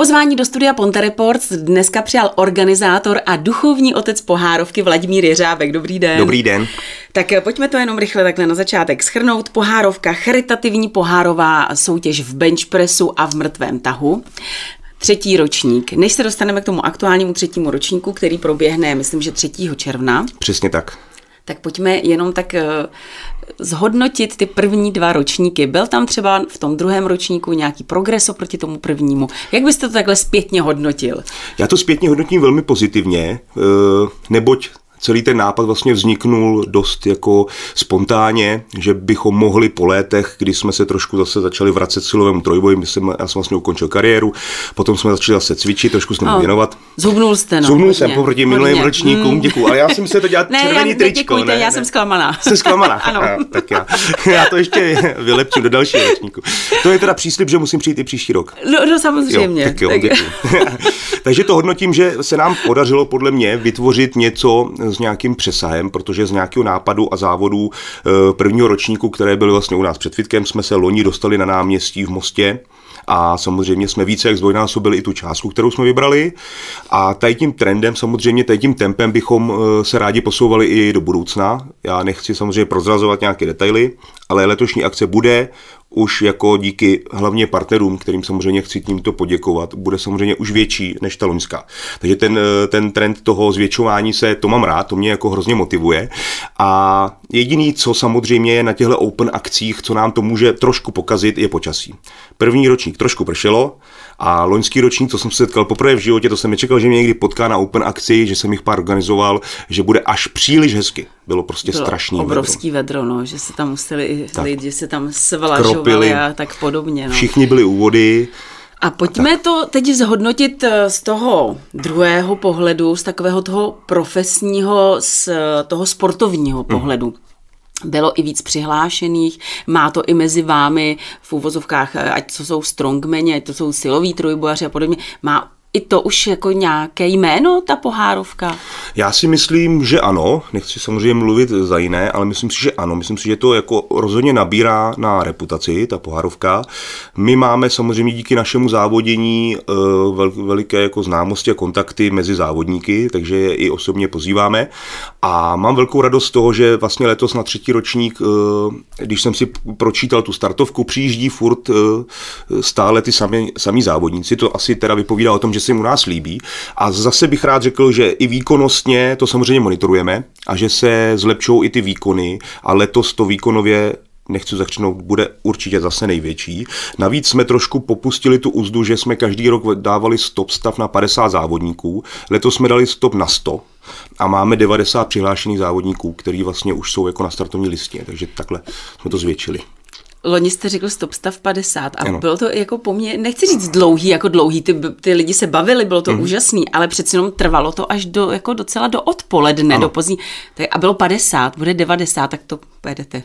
Pozvání do studia Ponte Reports dneska přijal organizátor a duchovní otec Pohárovky Vladimír Jeřábek. Dobrý den. Dobrý den. Tak eh, pojďme to jenom rychle takhle na začátek schrnout. Pohárovka, charitativní pohárová soutěž v benchpressu a v mrtvém tahu třetí ročník. Než se dostaneme k tomu aktuálnímu třetímu ročníku, který proběhne, myslím, že 3. června. Přesně tak. Tak pojďme jenom tak eh, zhodnotit ty první dva ročníky. Byl tam třeba v tom druhém ročníku nějaký progres oproti tomu prvnímu? Jak byste to takhle zpětně hodnotil? Já to zpětně hodnotím velmi pozitivně, eh, neboť celý ten nápad vlastně vzniknul dost jako spontánně, že bychom mohli po létech, kdy jsme se trošku zase začali vracet silovému trojboji, my jsem, já jsem vlastně ukončil kariéru, potom jsme začali zase cvičit, trošku jsme oh, věnovat. Zhubnul jste, no. Zhubnul jsem poproti minulým ročníkům, mm. děkuji, ale já jsem se to dělat ne, červený já, tričko. Ne, ne, já jsem zklamaná. Jste zklamaná? ano. A, tak já, já to ještě vylepčím do dalšího ročníku. To je teda příslip, že musím přijít i příští rok. No, no samozřejmě. Jo, tak jo, tak... Takže to hodnotím, že se nám podařilo podle mě vytvořit něco s nějakým přesahem, protože z nějakého nápadu a závodů eh, prvního ročníku, které byly vlastně u nás před Fitkem, jsme se loni dostali na náměstí v Mostě. A samozřejmě jsme více jak zdvojnásobili i tu částku, kterou jsme vybrali. A tady tím trendem, samozřejmě tady tím tempem bychom eh, se rádi posouvali i do budoucna. Já nechci samozřejmě prozrazovat nějaké detaily, ale letošní akce bude už jako díky hlavně partnerům, kterým samozřejmě chci tímto poděkovat, bude samozřejmě už větší než ta loňská. Takže ten, ten trend toho zvětšování se, to mám rád, to mě jako hrozně motivuje. A jediný, co samozřejmě je na těchto open akcích, co nám to může trošku pokazit, je počasí. První ročník trošku pršelo, a loňský ročník, co jsem se setkal poprvé v životě, to jsem nečekal, že mě někdy potká na Open akci, že jsem jich pár organizoval, že bude až příliš hezky. Bylo prostě Bylo strašný obrovský vedro. vedro, no, že se tam museli i lidi, že se tam svlažovali a tak podobně. No. Všichni byli u vody. A pojďme tak. to teď zhodnotit eh, z toho druhého pohledu, z takového toho profesního, z toho sportovního pohledu. Hmm bylo i víc přihlášených, má to i mezi vámi v úvozovkách, ať to jsou strongmeni, ať to jsou siloví trojbojaři a podobně, má i to už jako nějaké jméno, ta pohárovka? Já si myslím, že ano. Nechci samozřejmě mluvit za jiné, ale myslím si, že ano. Myslím si, že to jako rozhodně nabírá na reputaci, ta pohárovka. My máme samozřejmě díky našemu závodění eh, vel, veliké jako známosti a kontakty mezi závodníky, takže je i osobně pozýváme. A mám velkou radost z toho, že vlastně letos na třetí ročník, eh, když jsem si pročítal tu startovku, přijíždí furt eh, stále ty sami, sami závodníci. To asi teda vypovídá o tom, že že se mu nás líbí. A zase bych rád řekl, že i výkonnostně to samozřejmě monitorujeme a že se zlepšou i ty výkony a letos to výkonově nechci zakřenout, bude určitě zase největší. Navíc jsme trošku popustili tu úzdu, že jsme každý rok dávali stop stav na 50 závodníků. Letos jsme dali stop na 100 a máme 90 přihlášených závodníků, kteří vlastně už jsou jako na startovní listě, takže takhle jsme to zvětšili. Loni jste řekl stop stav 50 a ano. bylo to jako poměrně, nechci říct dlouhý, jako dlouhý, ty, ty lidi se bavili, bylo to mm. úžasný, ale přeci jenom trvalo to až do, jako docela do odpoledne, ano. do pozdní, tak, a bylo 50, bude 90, tak to pojedete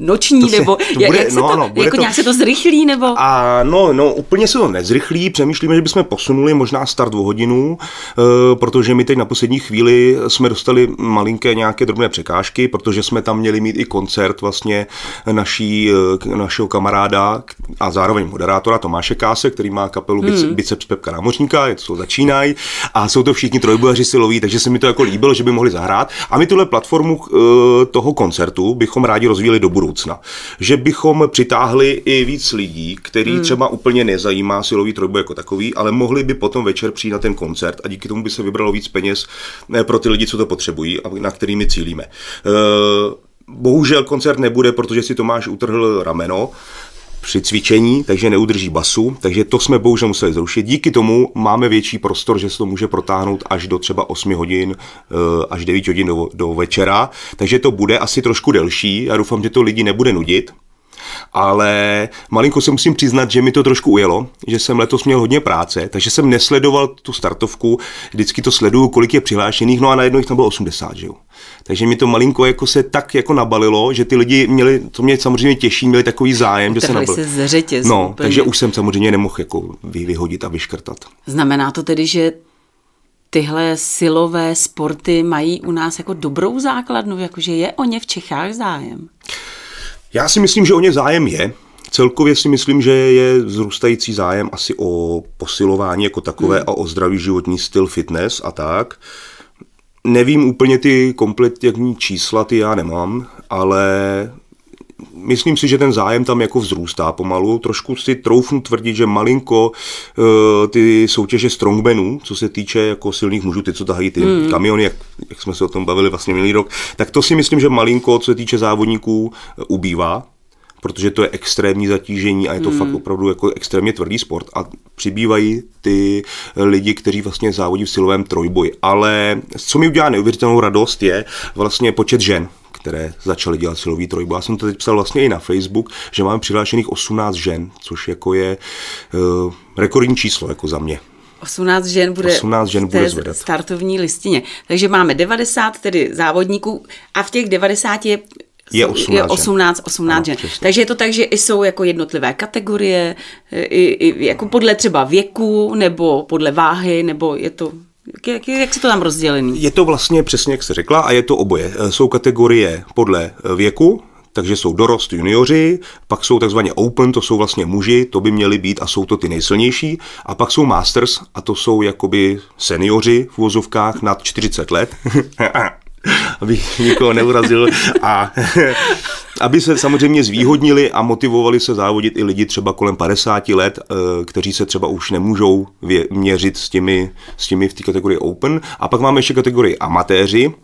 noční, to nebo se, to bude, jak se no, to, no, jako to, nějak se to zrychlí, nebo? A no, no, úplně se to nezrychlí, přemýšlíme, že bychom posunuli možná start o hodinu, uh, protože my teď na poslední chvíli jsme dostali malinké nějaké drobné překážky, protože jsme tam měli mít i koncert vlastně naší, uh, našeho kamaráda a zároveň moderátora Tomáše Káse, který má kapelu hmm. Biceps Pepka Námořníka, je to začínají a jsou to všichni trojbojaři siloví, takže se mi to jako líbilo, že by mohli zahrát a my tuhle platformu uh, toho koncertu bychom rádi rozvíjeli do budoucna budoucna. Že bychom přitáhli i víc lidí, který hmm. třeba úplně nezajímá silový trojboj jako takový, ale mohli by potom večer přijít na ten koncert a díky tomu by se vybralo víc peněz eh, pro ty lidi, co to potřebují a na kterými cílíme. Eh, bohužel koncert nebude, protože si Tomáš utrhl rameno, při cvičení, takže neudrží basu, takže to jsme bohužel museli zrušit. Díky tomu máme větší prostor, že se to může protáhnout až do třeba 8 hodin, eh, až 9 hodin do, do večera, takže to bude asi trošku delší. Já doufám, že to lidi nebude nudit, ale malinko se musím přiznat, že mi to trošku ujelo, že jsem letos měl hodně práce, takže jsem nesledoval tu startovku, vždycky to sleduju, kolik je přihlášených, no a najednou jich tam bylo 80, že jo. Takže mi to malinko jako se tak jako nabalilo, že ty lidi měli, to mě samozřejmě těší, měli takový zájem, že se nabalili. se z řetěz, No, úplně. takže už jsem samozřejmě nemohl jako vyhodit a vyškrtat. Znamená to tedy, že tyhle silové sporty mají u nás jako dobrou základnu, jakože je o ně v Čechách zájem? Já si myslím, že o ně zájem je. celkově si myslím, že je zrůstající zájem asi o posilování jako takové hmm. a o zdravý životní styl, fitness a tak. Nevím úplně ty kompletní čísla, ty já nemám, ale myslím si, že ten zájem tam jako vzrůstá pomalu. Trošku si troufnu tvrdit, že malinko uh, ty soutěže strongmenů, co se týče jako silných mužů, ty, co tahají ty mm. kamiony, jak, jak jsme se o tom bavili vlastně minulý rok, tak to si myslím, že malinko, co se týče závodníků, uh, ubývá protože to je extrémní zatížení a je to mm. fakt opravdu jako extrémně tvrdý sport a přibývají ty lidi, kteří vlastně závodí v silovém trojboji. Ale co mi udělá neuvěřitelnou radost je vlastně počet žen, které začaly dělat silový trojboj. Já jsem to teď psal vlastně i na Facebook, že máme přihlášených 18 žen, což jako je uh, rekordní číslo jako za mě. 18 žen bude, 18 žen bude zvedat. startovní listině. Takže máme 90 tedy závodníků a v těch 90 je je 18, je 18, 18 ano, žen. Přesně. Takže je to tak, že jsou jako jednotlivé kategorie, i, i jako podle třeba věku, nebo podle váhy, nebo je to jak, jak se to tam rozdělený? Je to vlastně přesně, jak se řekla, a je to oboje. E, jsou kategorie podle e, věku, takže jsou dorost junioři, pak jsou takzvaně open, to jsou vlastně muži, to by měli být a jsou to ty nejsilnější, a pak jsou masters a to jsou jakoby seniori v vozovkách nad 40 let. aby nikoho neurazil a aby se samozřejmě zvýhodnili a motivovali se závodit i lidi třeba kolem 50 let, eh, kteří se třeba už nemůžou měřit s těmi, s těmi v té kategorii Open. A pak máme ještě kategorii amatéři,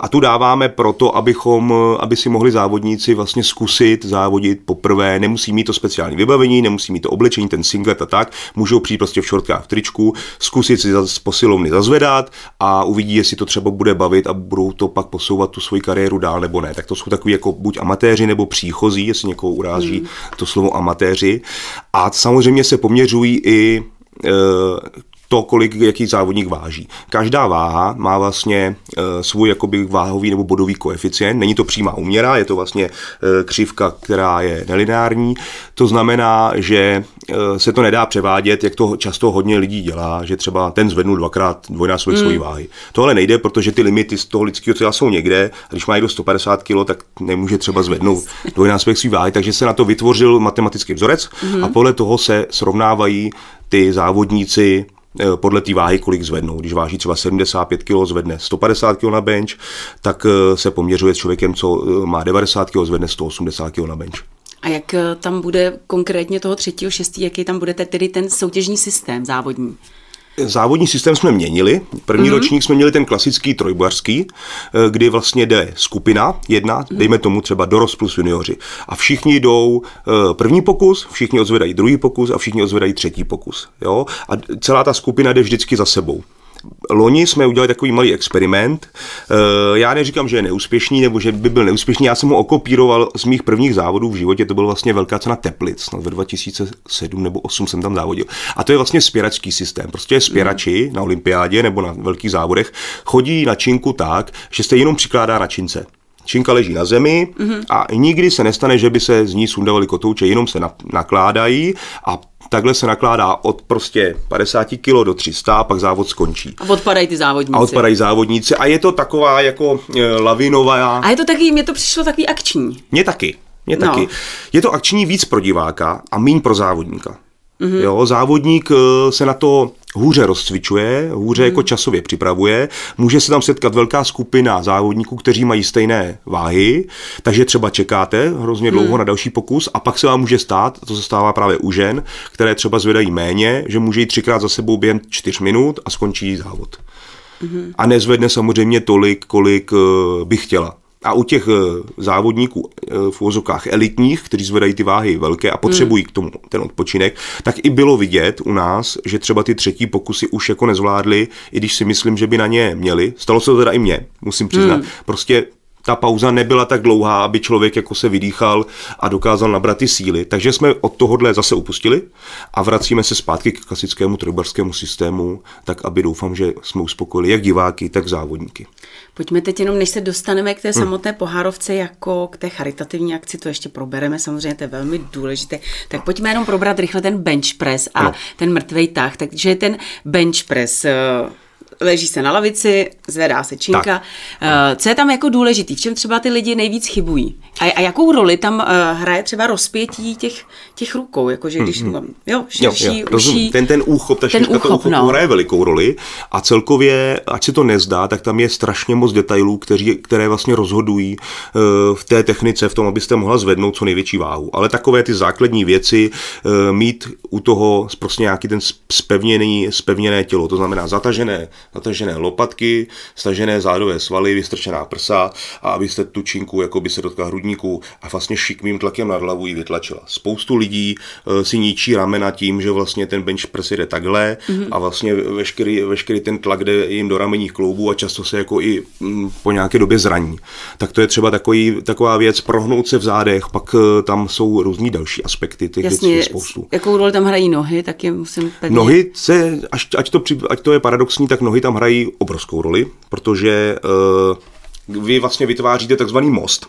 a tu dáváme proto, abychom, aby si mohli závodníci vlastně zkusit závodit poprvé. Nemusí mít to speciální vybavení, nemusí mít to oblečení, ten singlet a tak. Můžou přijít prostě v šortkách, v tričku, zkusit si z posilovny zazvedat a uvidí, jestli to třeba bude bavit a budou to pak posouvat tu svoji kariéru dál nebo ne. Tak to jsou takový jako buď amatéři nebo příchozí, jestli někoho uráží hmm. to slovo amatéři. A samozřejmě se poměřují i eh, to, kolik jaký závodník váží. Každá váha má vlastně uh, svůj jakoby váhový nebo bodový koeficient. Není to přímá úměra, je to vlastně uh, křivka, která je nelineární. To znamená, že uh, se to nedá převádět, jak to často hodně lidí dělá, že třeba ten zvednul dvakrát dvojnásobek hmm. svojí váhy. Tohle nejde, protože ty limity z toho lidského těla jsou někde. A když má někdo 150 kg, tak nemůže třeba zvednout dvojnásobek své váhy. Takže se na to vytvořil matematický vzorec hmm. a podle toho se srovnávají ty závodníci Eh, podle té váhy, kolik zvednou. Když váží třeba 75 kg, zvedne 150 kg na bench, tak eh, se poměřuje s člověkem, co eh, má 90 kg, zvedne 180 kg na bench. A jak tam bude konkrétně toho třetího, šestý, jaký tam bude tedy ten soutěžní systém závodní? Závodní systém jsme měnili. První mm-hmm. ročník jsme měli ten klasický trojbojařský, eh, kdy vlastně jde skupina jedna, mm-hmm. dejme tomu třeba dorost plus junioři. A všichni jdou eh, první pokus, všichni odzvedají druhý pokus a všichni odzvedají třetí pokus. Jo? A celá ta skupina jde vždycky za sebou. Loni jsme udělali takový malý experiment. Eh, já neříkám, že je neúspěšný nebo že by byl neúspěšný. Já jsem ho okopíroval z mých prvních závodů v životě. To byl vlastně velká cena Teplic. Snad ve 2007 nebo 2008 jsem tam závodil. A to je vlastně spěračský systém. Prostě spěrači mm. na olympiádě nebo na velkých závodech chodí na činku tak, že se jenom přikládá na čince. Činka leží na zemi mm-hmm. a nikdy se nestane, že by se z ní sundavali kotouče, jenom se na, nakládají a takhle se nakládá od prostě 50 kg do 300 a pak závod skončí. A odpadají ty závodníci. A odpadají závodníci a je to taková jako e, lavinová. A je to taky, mně to přišlo takový akční. Mně taky. Mně no. taky. Je to akční víc pro diváka a míň pro závodníka. Mm-hmm. Jo, závodník e, se na to hůře rozcvičuje, hůře mm. jako časově připravuje, může se tam setkat velká skupina závodníků, kteří mají stejné váhy, takže třeba čekáte hrozně dlouho mm. na další pokus a pak se vám může stát, to se stává právě u žen, které třeba zvedají méně, že může jít třikrát za sebou během čtyř minut a skončí závod. Mm. A nezvedne samozřejmě tolik, kolik eh, by chtěla. A u těch eh, závodníků eh, v úvozovkách elitních, kteří zvedají ty váhy velké a potřebují k tomu ten odpočinek, tak i bylo vidět u nás, že třeba ty třetí pokusy už jako nezvládli, i když si myslím, že by na ně měli. Stalo se to teda i mně, musím přiznat. Hmm. Prostě ta pauza nebyla tak dlouhá, aby člověk jako se vydýchal a dokázal nabrat ty síly. Takže jsme od tohohle zase upustili a vracíme se zpátky k klasickému trojbarskému systému, tak aby doufám, že jsme uspokojili jak diváky, tak závodníky. Pojďme teď jenom, než se dostaneme k té hmm. samotné pohárovce jako k té charitativní akci, to ještě probereme, samozřejmě to je velmi důležité. Tak pojďme jenom probrat rychle ten bench press a no. ten mrtvej tah. Takže ten bench press, eh, leží se na lavici, zvedá se činka. Tak. Uh, co je tam jako důležitý? V čem třeba ty lidi nejvíc chybují? A, a jakou roli tam uh, hraje třeba rozpětí těch, těch rukou? Jakože když hmm, hmm. jo, širší, jo, jo, uší, ten, ten úchop, ta ten úchop, to úchop no. hraje velikou roli a celkově, ať se to nezdá, tak tam je strašně moc detailů, kteří, které vlastně rozhodují uh, v té technice, v tom, abyste mohla zvednout co největší váhu. Ale takové ty základní věci, mít u toho prostě nějaký ten spevněný, spevněné tělo, to znamená zatažené, zatažené lopatky, stažené zádové svaly, vystrčená prsa a abyste tu činku jako by se dotkla hrudníku a vlastně šikmým tlakem na hlavu ji vytlačila. Spoustu lidí uh, si ničí ramena tím, že vlastně ten bench press jde takhle mm-hmm. a vlastně veškerý, veškerý ten tlak jde jim do ramenních kloubů a často se jako i mm, po nějaké době zraní. Tak to je třeba takový, taková věc, prohnout se v zádech, pak uh, tam jsou různý další aspekty těch Jasně, věcí spoustu. Jakou roli tam hrají nohy, tak je musím pevně... Nohy se, až, ať, to, ať to je paradoxní, tak nohy tam hrají obrovskou roli, protože uh, vy vlastně vytváříte takzvaný most,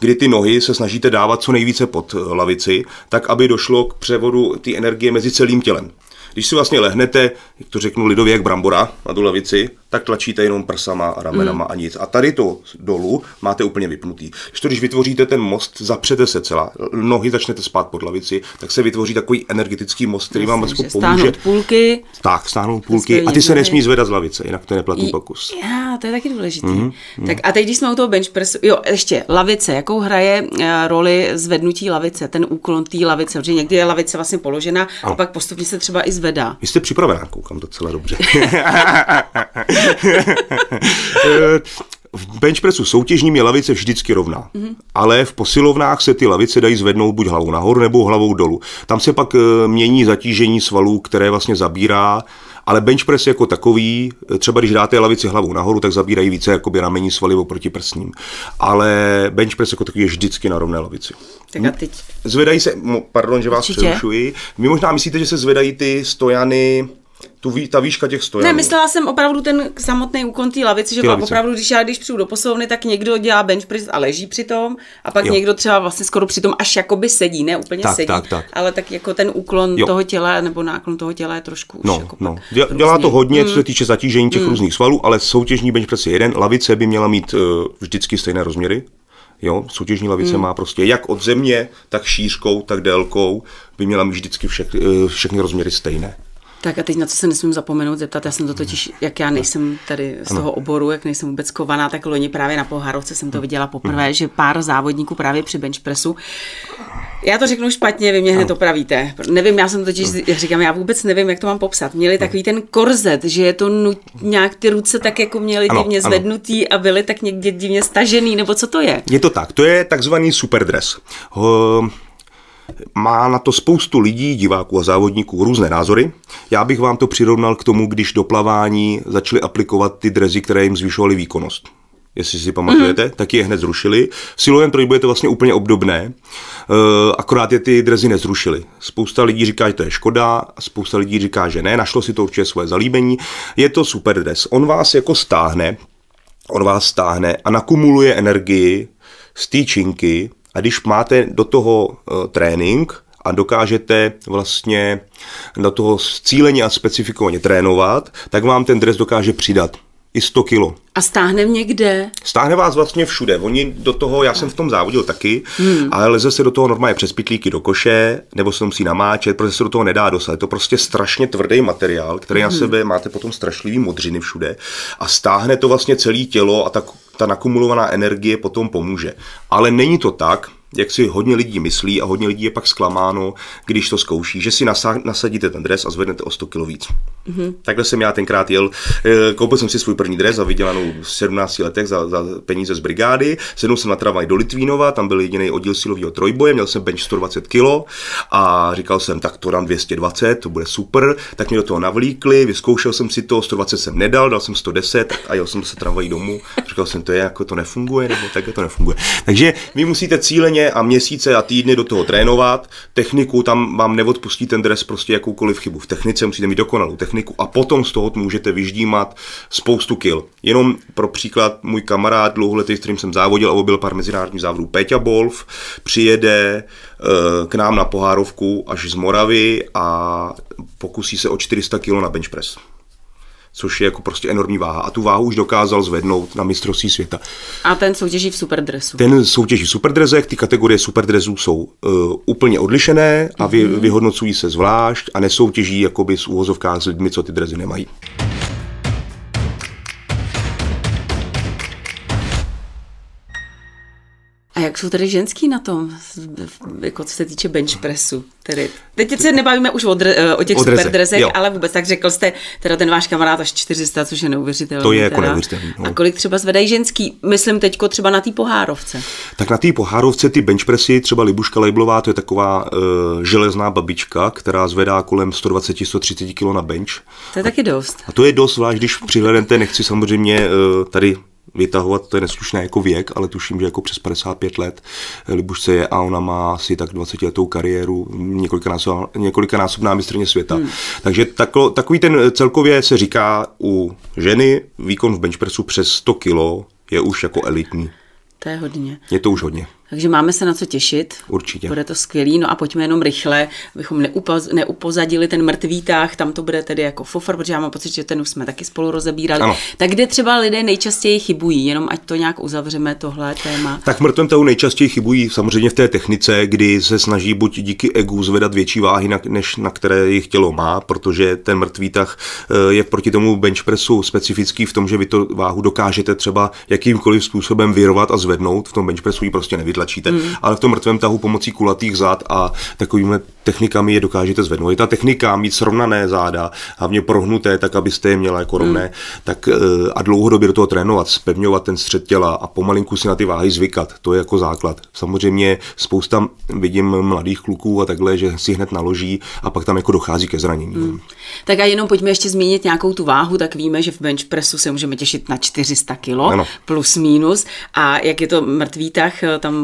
kdy ty nohy se snažíte dávat co nejvíce pod lavici, tak aby došlo k převodu té energie mezi celým tělem. Když si vlastně lehnete, jak to řeknu lidově, jak brambora na tu lavici, tak tlačíte jenom prsama a ramenama mm. a nic. A tady to dolů máte úplně vypnutý. Když to, když vytvoříte ten most, zapřete se celá, nohy začnete spát pod lavici, tak se vytvoří takový energetický most, který vám vlastně pomůže. půlky. Tak, stáhnout půlky a ty se nesmí zvedat z lavice, jinak to je neplatný pokus. Já, to je taky důležité. Mm, mm. Tak a teď, když jsme u toho bench pressu, jo, ještě lavice, jakou hraje uh, roli zvednutí lavice, ten úklon té lavice, protože někdy je lavice vlastně položena ano. a pak postupně se třeba i zvedá. Vy jste připravená, koukám docela dobře. v benchpressu soutěžním je lavice vždycky rovná, mm-hmm. ale v posilovnách se ty lavice dají zvednout buď hlavou nahoru nebo hlavou dolů. Tam se pak eh, mění zatížení svalů, které vlastně zabírá, ale benchpress jako takový, eh, třeba když dáte lavici hlavou nahoru, tak zabírají více jakoby ramení svaly oproti prsním. Ale benchpress jako takový je vždycky na rovné lavici. Tak a teď... Zvedají se, pardon, že vás přerušuji, vy možná myslíte, že se zvedají ty stojany tu ví, ta výška těch stojanů. Ne, myslela jsem opravdu ten samotný úkon té lavice, že pak opravdu, když já když přijdu do poslovny, tak někdo dělá bench press a leží při tom, a pak jo. někdo třeba vlastně skoro při tom až jakoby sedí, ne úplně tak, sedí, tak, tak. ale tak jako ten úklon jo. toho těla nebo náklon toho těla je trošku no, už jako no. Dělá, dělá to hodně, mm. co se hmm. týče zatížení těch mm. různých svalů, ale soutěžní bench press je jeden, lavice by měla mít uh, vždycky stejné rozměry, Jo, soutěžní lavice hmm. má prostě jak od země, tak šířkou, tak délkou by měla mít vždycky všech, eh, všechny rozměry stejné. Tak a teď na co se nesmím zapomenout zeptat, já jsem to totiž, jak já nejsem tady z toho oboru, jak nejsem vůbec kovaná, tak loni právě na Pohárovce jsem to viděla poprvé, že pár závodníků právě při benchpressu já to řeknu špatně, vy mě hned opravíte. Nevím, já jsem totiž, jak říkám, já vůbec nevím, jak to mám popsat. Měli takový ten korzet, že je to nut, nějak ty ruce tak jako měly ano, divně ano. zvednutý a byly tak někde divně stažený, nebo co to je? Je to tak, to je takzvaný superdress. Ho, má na to spoustu lidí, diváků a závodníků různé názory. Já bych vám to přirovnal k tomu, když do plavání začali aplikovat ty drezy, které jim zvyšovaly výkonnost. Jestli si pamatujete, mm. tak je hned zrušili. V silovém trojboji je to vlastně úplně obdobné, uh, akorát je ty drezy nezrušili. Spousta lidí říká, že to je škoda, a spousta lidí říká, že ne, našlo si to určitě svoje zalíbení. Je to super dres. On vás jako stáhne, on vás stáhne a nakumuluje energii z té činky, a když máte do toho uh, trénink a dokážete vlastně do toho cíleně a specifikovaně trénovat, tak vám ten dres dokáže přidat i 100 kilo. A stáhne mě kde? Stáhne vás vlastně všude. Oni do toho, já jsem v tom závodil taky, hmm. ale leze se do toho normálně přes pitlíky do koše, nebo se musí namáčet, protože se do toho nedá dostat. Je to prostě strašně tvrdý materiál, který hmm. na sebe máte potom strašlivý modřiny všude a stáhne to vlastně celé tělo a ta, ta nakumulovaná energie potom pomůže. Ale není to tak, jak si hodně lidí myslí a hodně lidí je pak zklamáno, když to zkouší, že si nasadíte ten dres a zvednete o 100 kg víc. Mm-hmm. Takhle jsem já tenkrát jel. Eh, koupil jsem si svůj první dres za vydělanou v 17 letech za, za peníze z brigády. Sednul jsem na tramvaj do Litvínova, tam byl jediný oddíl silového trojboje, měl jsem bench 120 kg a říkal jsem, tak to dám 220, to bude super. Tak mě do toho navlíkli, vyzkoušel jsem si to, 120 jsem nedal, dal jsem 110 a jel jsem se tramvají domů. Říkal jsem, to je jako to nefunguje, nebo tak to nefunguje. Takže vy musíte cíleně a měsíce a týdny do toho trénovat. Techniku tam vám neodpustí ten dres prostě jakoukoliv chybu. V technice musíte mít dokonalou techniku a potom z toho můžete vyždímat spoustu kil. Jenom pro příklad, můj kamarád dlouholetý, s kterým jsem závodil a byl pár mezinárodních závodů, Péťa Bolf, přijede eh, k nám na pohárovku až z Moravy a pokusí se o 400 kg na bench press což je jako prostě enormní váha. A tu váhu už dokázal zvednout na mistrovství světa. A ten soutěží v superdresu. Ten soutěží v superdrezech, ty kategorie superdrezů jsou uh, úplně odlišené a vy, mm-hmm. vyhodnocují se zvlášť a nesoutěží jakoby s úvozovkách s lidmi, co ty drezy nemají. A jak jsou tady ženský na tom, jako co se týče bench pressu? Tedy, teď se nebavíme už o, dre, o těch o superdrezech, ale vůbec tak řekl jste, teda ten váš kamarád až 400, což je neuvěřitelné. To je jako neuvěřitelné. No. A kolik třeba zvedají ženský? Myslím teďko třeba na té pohárovce. Tak na té pohárovce ty bench pressy, třeba Libuška Lablová, to je taková uh, železná babička, která zvedá kolem 120-130 kg na bench. To je taky dost. A to je dost, zvlášť když přihlednete, nechci samozřejmě uh, tady vytahovat, to je neslušné jako věk, ale tuším, že jako přes 55 let Libušce je a ona má asi tak 20 letou kariéru, několikanásobná, několikanásobná mistrně světa. Hmm. Takže taklo, takový ten celkově se říká u ženy výkon v benchpressu přes 100 kg je už jako elitní. To je hodně. Je to už hodně. Takže máme se na co těšit. Určitě. Bude to skvělý. No a pojďme jenom rychle, abychom neupoz, neupozadili ten mrtvý táh, tam to bude tedy jako fofr, protože já mám pocit, že ten už jsme taky spolu rozebírali. Ano. Tak kde třeba lidé nejčastěji chybují, jenom ať to nějak uzavřeme tohle téma. Tak v mrtvém tahu nejčastěji chybují samozřejmě v té technice, kdy se snaží buď díky egu zvedat větší váhy, než na které jejich tělo má, protože ten mrtvý tah eh, je proti tomu benchpressu specifický v tom, že vy to váhu dokážete třeba jakýmkoliv způsobem vyrovat a zvednout. V tom benchpressu ji prostě nevydla vytlačíte, mm. ale v tom mrtvém tahu pomocí kulatých zad a takovými technikami je dokážete zvednout. Je ta technika mít srovnané záda, hlavně prohnuté, tak abyste je měla jako rovné, mm. tak eh, a dlouhodobě do toho trénovat, spevňovat ten střed těla a pomalinku si na ty váhy zvykat. To je jako základ. Samozřejmě spousta vidím mladých kluků a takhle, že si hned naloží a pak tam jako dochází ke zranění. Mm. Tak a jenom pojďme ještě zmínit nějakou tu váhu, tak víme, že v bench pressu se můžeme těšit na 400 kg plus minus a jak je to mrtvý tah, tam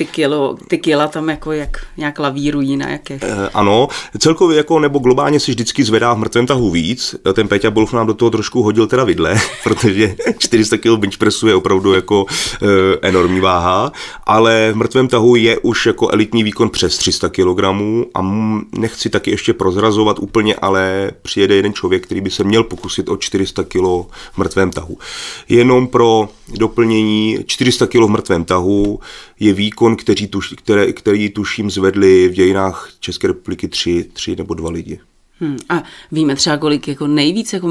ty, kilo, ty kila tam jako jak nějak lavírují na jaké? E, ano, celkově jako nebo globálně si vždycky zvedá v mrtvém tahu víc. Ten Peťa Bolf nám do toho trošku hodil teda vidle, protože 400 kg bench pressu je opravdu jako e, enormní váha, ale v mrtvém tahu je už jako elitní výkon přes 300 kg a nechci taky ještě prozrazovat úplně, ale přijede jeden člověk, který by se měl pokusit o 400 kg v mrtvém tahu. Jenom pro doplnění 400 kg v mrtvém tahu je výkon, který, tuš, které, který tuším zvedli v dějinách České republiky tři, tři nebo dva lidi. Hmm. A víme třeba, kolik jako nejvíc jako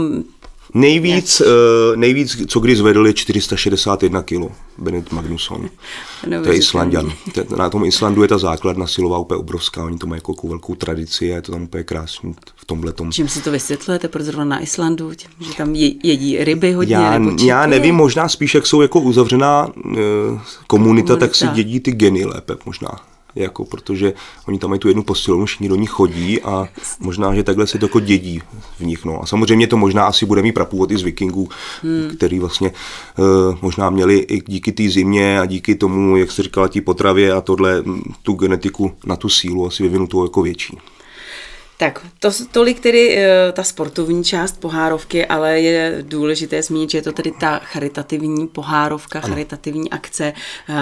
Nejvíc, uh, nejvíc, co kdy zvedl, je 461 kg Benedikt Magnusson. To je Islandian. Na tom Islandu je ta základna silová úplně obrovská. Oni to mají jako velkou tradici a je to tam úplně krásný v tomhle tom. Čím si to vysvětlujete, proč zrovna na Islandu? Že tam jedí ryby hodně? Já, nebo já nevím, možná spíš, jak jsou jako uzavřená uh, komunita, komunita, tak si dědí ty geny lépe možná jako protože oni tam mají tu jednu posilovnu, všichni do ní chodí a možná, že takhle se to jako dědí v nich. No. A samozřejmě to možná asi bude mít prapůvod i z vikingů, hmm. který vlastně uh, možná měli i díky té zimě a díky tomu, jak se říkala, tí potravě a tohle, tu genetiku na tu sílu asi vyvinutou jako větší. Tak, to, tolik tedy uh, ta sportovní část pohárovky, ale je důležité zmínit, že je to tedy ta charitativní pohárovka, ano. charitativní akce. Uh,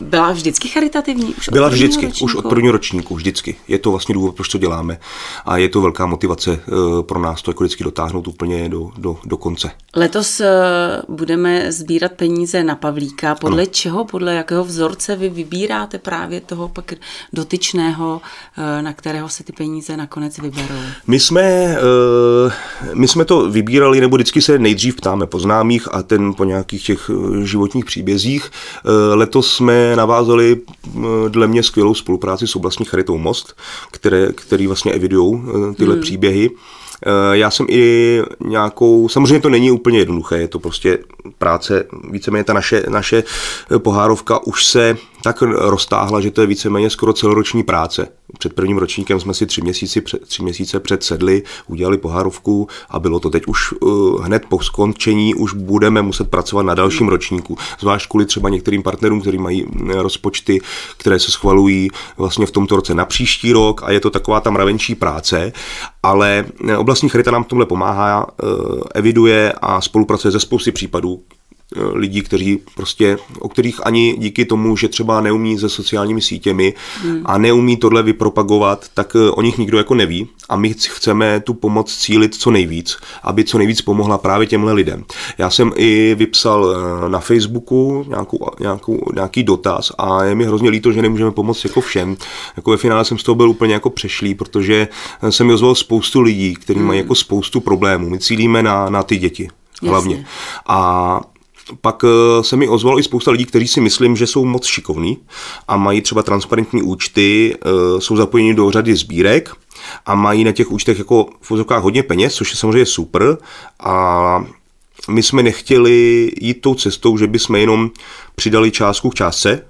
byla vždycky charitativní? Už Byla vždycky, ročníku? už od prvního ročníku, vždycky. Je to vlastně důvod, proč to děláme. A je to velká motivace uh, pro nás to jako vždycky dotáhnout úplně do, do, do konce. Letos uh, budeme sbírat peníze na Pavlíka. Podle ano. čeho, podle jakého vzorce vy vybíráte právě toho pak dotyčného, uh, na kterého se ty peníze nakonec vyberou? My jsme, my jsme to vybírali, nebo vždycky se nejdřív ptáme po známých a ten po nějakých těch životních příbězích. Letos jsme navázali dle mě skvělou spolupráci s oblastní charitou Most, které, který vlastně evidují eh, tyhle hmm. příběhy. Eh, já jsem i nějakou, samozřejmě to není úplně jednoduché, je to prostě práce, víceméně ta naše, naše pohárovka už se tak roztáhla, že to je víceméně skoro celoroční práce. Před prvním ročníkem jsme si tři, měsíci, tři měsíce předsedli, udělali pohárovku a bylo to teď už uh, hned po skončení, už budeme muset pracovat na dalším ročníku. Zvlášť kvůli třeba některým partnerům, kteří mají rozpočty, které se schvalují vlastně v tomto roce na příští rok a je to taková tam ravenčí práce, ale oblastní charita nám v tomhle pomáhá, eviduje a spolupracuje ze spousty případů, lidí, kteří prostě, o kterých ani díky tomu, že třeba neumí se sociálními sítěmi hmm. a neumí tohle vypropagovat, tak eh, o nich nikdo jako neví a my chceme tu pomoc cílit co nejvíc, aby co nejvíc pomohla právě těmhle lidem. Já jsem i vypsal na Facebooku nějakou, nějakou, nějaký dotaz a je mi hrozně líto, že nemůžeme pomoct jako všem. Jako ve finále jsem z toho byl úplně jako přešlý, protože jsem mi ozval spoustu lidí, kteří hmm. mají jako spoustu problémů. My cílíme na, na ty děti hlavně. Jasně. A pak eh, se mi ozvalo i spousta lidí, kteří si myslím, že jsou moc šikovní a mají třeba transparentní účty, eh, jsou zapojeni do řady sbírek a mají na těch účtech jako v hodně peněz, což je samozřejmě super. A my jsme nechtěli jít tou cestou, že bychom jenom přidali částku k částce,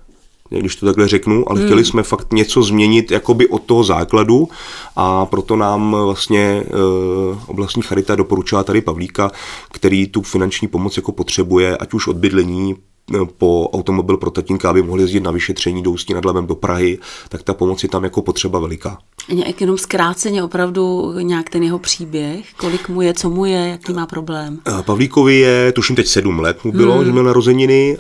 když to takhle řeknu, ale hmm. chtěli jsme fakt něco změnit jakoby od toho základu a proto nám vlastně e, oblastní charita doporučila tady Pavlíka, který tu finanční pomoc jako potřebuje, ať už od bydlení, po automobil pro tatínka, aby mohli jezdit na vyšetření do Ústí nad Labem do Prahy, tak ta pomoc je tam jako potřeba veliká. Nějak jenom zkráceně opravdu nějak ten jeho příběh, kolik mu je, co mu je, jaký má problém? Pavlíkovi je, tuším teď sedm let mu bylo, hmm. že měl narozeniny,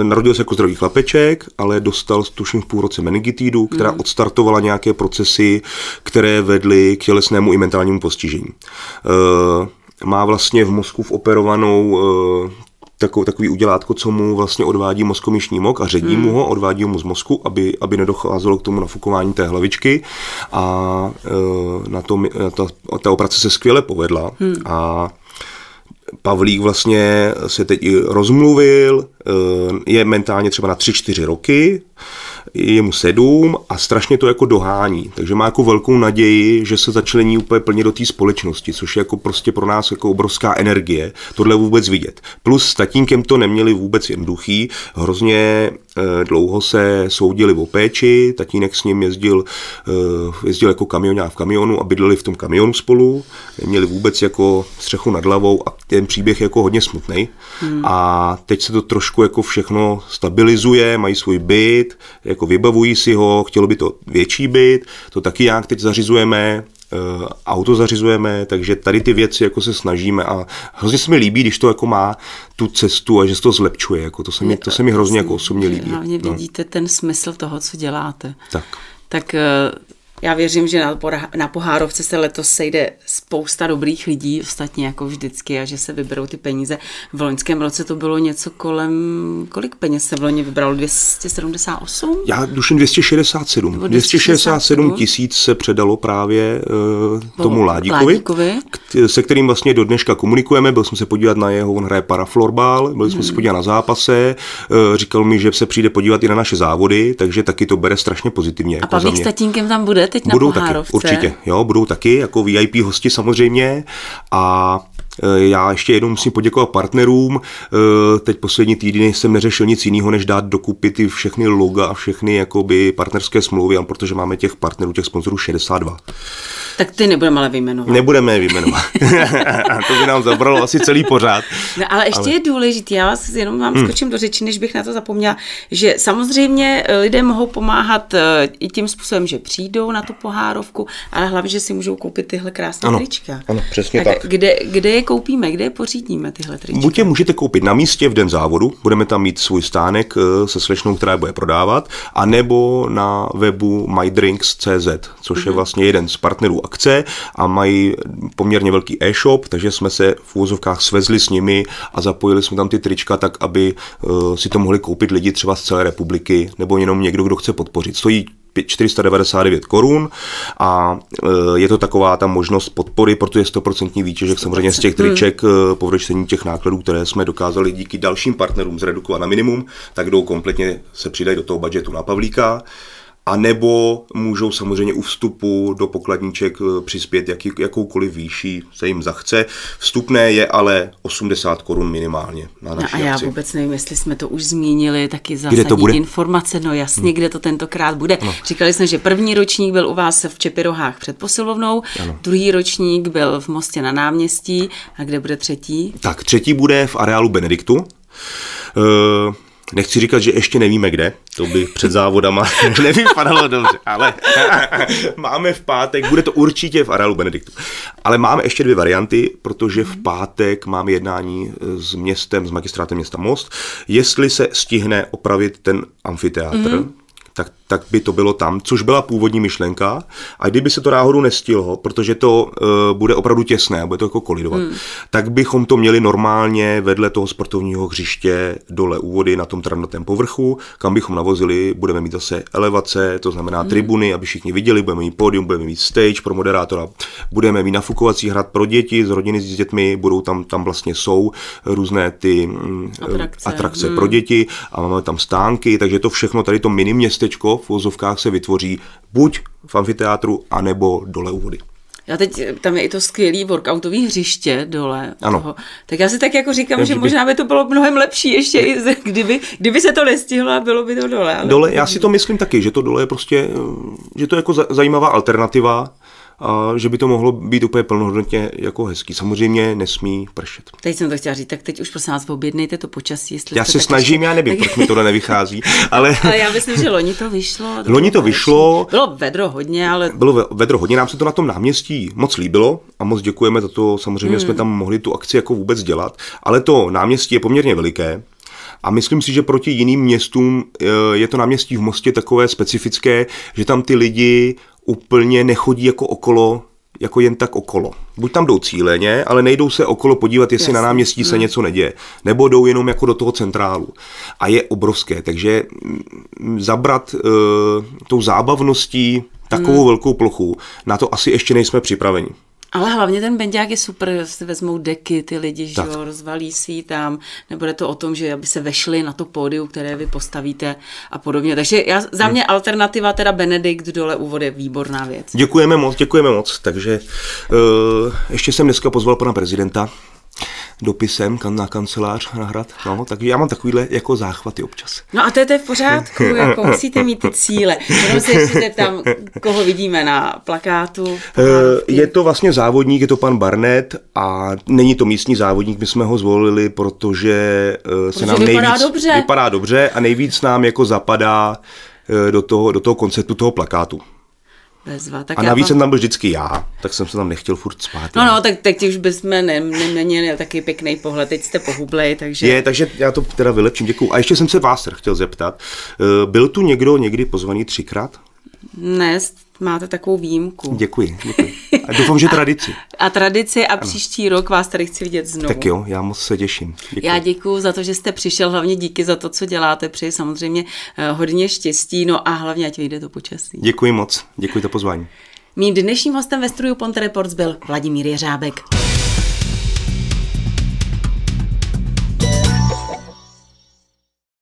e, narodil se jako zdravý chlapeček, ale dostal tuším v půl roce meningitidu, která hmm. odstartovala nějaké procesy, které vedly k tělesnému i mentálnímu postižení. E, má vlastně v mozku v operovanou takový, takový udělátko, co mu vlastně odvádí mozkomyšní mok a ředí hmm. mu ho, odvádí mu z mozku, aby, aby nedocházelo k tomu nafukování té hlavičky a e, na tom, ta, ta operace se skvěle povedla hmm. a Pavlík vlastně se teď rozmluvil, e, je mentálně třeba na 3-4 roky, je mu sedm a strašně to jako dohání. Takže má jako velkou naději, že se začlení úplně plně do té společnosti, což je jako prostě pro nás jako obrovská energie, tohle vůbec vidět. Plus s tatínkem to neměli vůbec jednoduchý, hrozně dlouho se soudili o péči, tatínek s ním jezdil, eh, jezdil jako kamionák v kamionu a bydleli v tom kamionu spolu, neměli vůbec jako střechu nad hlavou a ten příběh je jako hodně smutný. Hmm. A teď se to trošku jako všechno stabilizuje, mají svůj byt, jako vybavují si ho, chtělo by to větší byt, to taky jak teď zařizujeme, eh, auto zařizujeme, takže tady ty věci jako se snažíme a hrozně se mi líbí, když to jako má tu cestu a že se to zlepšuje, jako to se mi, to se mi hrozně jako osobně líbí. Hlavně no. vidíte ten smysl toho, co děláte. Tak. Tak eh, já věřím, že na, na Pohárovce se letos sejde spousta dobrých lidí, ostatně jako vždycky, a že se vyberou ty peníze. V loňském roce to bylo něco kolem, kolik peněz se v loni vybralo? 278? Já duším 267. 267 tisíc se předalo právě uh, tomu Ládíkovi, Ládíkovi, se kterým vlastně do dneška komunikujeme. Byl jsem se podívat na jeho, on hraje paraflorbal, byli jsme hmm. se podívat na zápase, uh, říkal mi, že se přijde podívat i na naše závody, takže taky to bere strašně pozitivně. A jako Pavlík s tatínkem tam bude teď na budou Pohárovce? taky, určitě, jo, budou taky jako VIP hosti samozřejmě a já ještě jednou musím poděkovat partnerům. E, teď poslední týdny jsem neřešil nic jiného, než dát dokupy ty všechny loga a všechny jakoby partnerské smlouvy, protože máme těch partnerů, těch sponzorů 62. Tak ty nebudeme ale vyjmenovat. Nebudeme je vyjmenovat. to by nám zabralo asi celý pořád. No, ale ještě ale... je důležité, já vás jenom vám hmm. skočím do řeči, než bych na to zapomněla, že samozřejmě eh, lidé mohou pomáhat eh, i tím způsobem, že přijdou na tu pohárovku, ale hlavně, že si můžou koupit tyhle krásné ano, trička. Ano, přesně tak. tak. Kde, kde je koupíme, kde je pořídíme tyhle trička? Buď je můžete koupit na místě v den závodu, budeme tam mít svůj stánek eh, se slečnou, která je bude prodávat, anebo na webu mydrinks.cz, což mm-hmm. je mhm. vlastně jeden z partnerů akce a mají poměrně velký e-shop, takže jsme se v úvozovkách svezli s nimi a zapojili jsme tam ty trička tak, aby uh, si to mohli koupit lidi třeba z celé republiky nebo jenom někdo, kdo chce podpořit. Stojí 499 korun a e, je to taková ta možnost podpory, protože je 100% výtěžek samozřejmě z těch triček hmm. po vyřešení těch nákladů, které jsme dokázali díky dalším partnerům zredukovat na minimum, tak jdou kompletně se přidají do toho budžetu na Pavlíka a nebo můžou samozřejmě u vstupu do pokladníček eh, přispět jaký, jakoukoliv výší se jim zachce. Vstupné je ale 80 korun minimálně na naší no a já akci. vůbec nevím, jestli jsme to už zmínili, taky zásadní kde to bude? informace, no jasně, hmm. kde to tentokrát bude. No. Říkali jsme, že první ročník byl u vás v Čepirohách před posilovnou, ano. druhý ročník byl v Mostě na náměstí a kde bude třetí? Tak třetí bude v areálu Benediktu. Uh, Nechci říkat, že ještě nevíme kde, To by před závodama nevypadalo dobře, ale máme v pátek, bude to určitě v areálu Benediktu. Ale máme ještě dvě varianty, protože v pátek máme jednání s městem, s magistrátem města Most, jestli se stihne opravit ten amfiteátr, mm-hmm tak, tak by to bylo tam, což byla původní myšlenka. A kdyby se to náhodou nestihlo, protože to uh, bude opravdu těsné, bude to jako kolidovat, hmm. tak bychom to měli normálně vedle toho sportovního hřiště dole u vody na tom travnatém povrchu, kam bychom navozili, budeme mít zase elevace, to znamená hmm. tribuny, aby všichni viděli, budeme mít pódium, budeme mít stage pro moderátora, budeme mít nafukovací hrad pro děti z rodiny s dětmi, budou tam, tam vlastně jsou různé ty mm, atrakce, atrakce hmm. pro děti a máme tam stánky, takže to všechno, tady to mini městečko v vozovkách se vytvoří buď v amfiteátru, anebo dole u vody. Já teď, tam je i to skvělý workoutový hřiště dole. Ano. Toho. Tak já si tak jako říkám, že možná by to bylo mnohem lepší ještě, i kdyby, kdyby se to nestihlo a bylo by to dole. Ale... Dole, já si to myslím taky, že to dole je prostě, že to je jako zajímavá alternativa a že by to mohlo být úplně plnohodnotně jako hezký. Samozřejmě nesmí pršet. Teď jsem to chtěla říct, tak teď už prosím vás objednejte to počasí. Jestli já se snažím, ještě... já nevím, proč mi tohle nevychází. Ale... ale já myslím, že loni to vyšlo. Loni to vyšlo. Bylo vedro hodně, ale... Bylo vedro hodně, nám se to na tom náměstí moc líbilo a moc děkujeme za to. Samozřejmě hmm. jsme tam mohli tu akci jako vůbec dělat, ale to náměstí je poměrně veliké. A myslím si, že proti jiným městům eh, je to náměstí v Mostě takové specifické, že tam ty lidi úplně nechodí jako okolo jako jen tak okolo. Buď tam jdou cíleně, ale nejdou se okolo podívat, jestli Jasně. na náměstí se hmm. něco neděje. Nebo jdou jenom jako do toho centrálu. A je obrovské, takže mm, zabrat uh, tou zábavností takovou hmm. velkou plochu, na to asi ještě nejsme připraveni. Ale hlavně ten benďák je super, si vezmou deky, ty lidi, že jo, rozvalí si ji tam, nebude to o tom, že aby se vešli na to pódium, které vy postavíte a podobně. Takže já, za mě hmm. alternativa teda Benedikt dole úvod je výborná věc. Děkujeme moc, děkujeme moc. Takže uh, ještě jsem dneska pozval pana prezidenta, dopisem na kancelář na hrad. No, tak já mám takovýhle jako záchvaty občas. No a to je, to je v pořádku, jako musíte mít ty cíle. Jenom se ještě tam, koho vidíme na plakátu. Eh, je to vlastně závodník, je to pan Barnett a není to místní závodník, my jsme ho zvolili, protože, eh, protože se nám vypadá nejvíc, dobře. vypadá dobře a nejvíc nám jako zapadá eh, do toho, do toho konceptu toho plakátu bezva. Tak a navíc mám... jsem tam byl vždycky já, tak jsem se tam nechtěl furt spát. No, no, tak teď už bychom ne, ne, neměli taky pěkný pohled, teď jste pohublej, takže... Je, takže já to teda vylepším, děkuju. A ještě jsem se vás chtěl zeptat, eh, byl tu někdo někdy pozvaný třikrát? Ne, máte takovou výjimku. Děkuji, děkuji. A doufám, že tradici. A, tradici a ano. příští rok vás tady chci vidět znovu. Tak jo, já moc se těším. Děkuji. Já děkuji za to, že jste přišel, hlavně díky za to, co děláte, přeji samozřejmě eh, hodně štěstí, no a hlavně ať vyjde to počasí. Děkuji moc, děkuji za pozvání. Mým dnešním hostem ve studiu Ponte Reports byl Vladimír Jeřábek.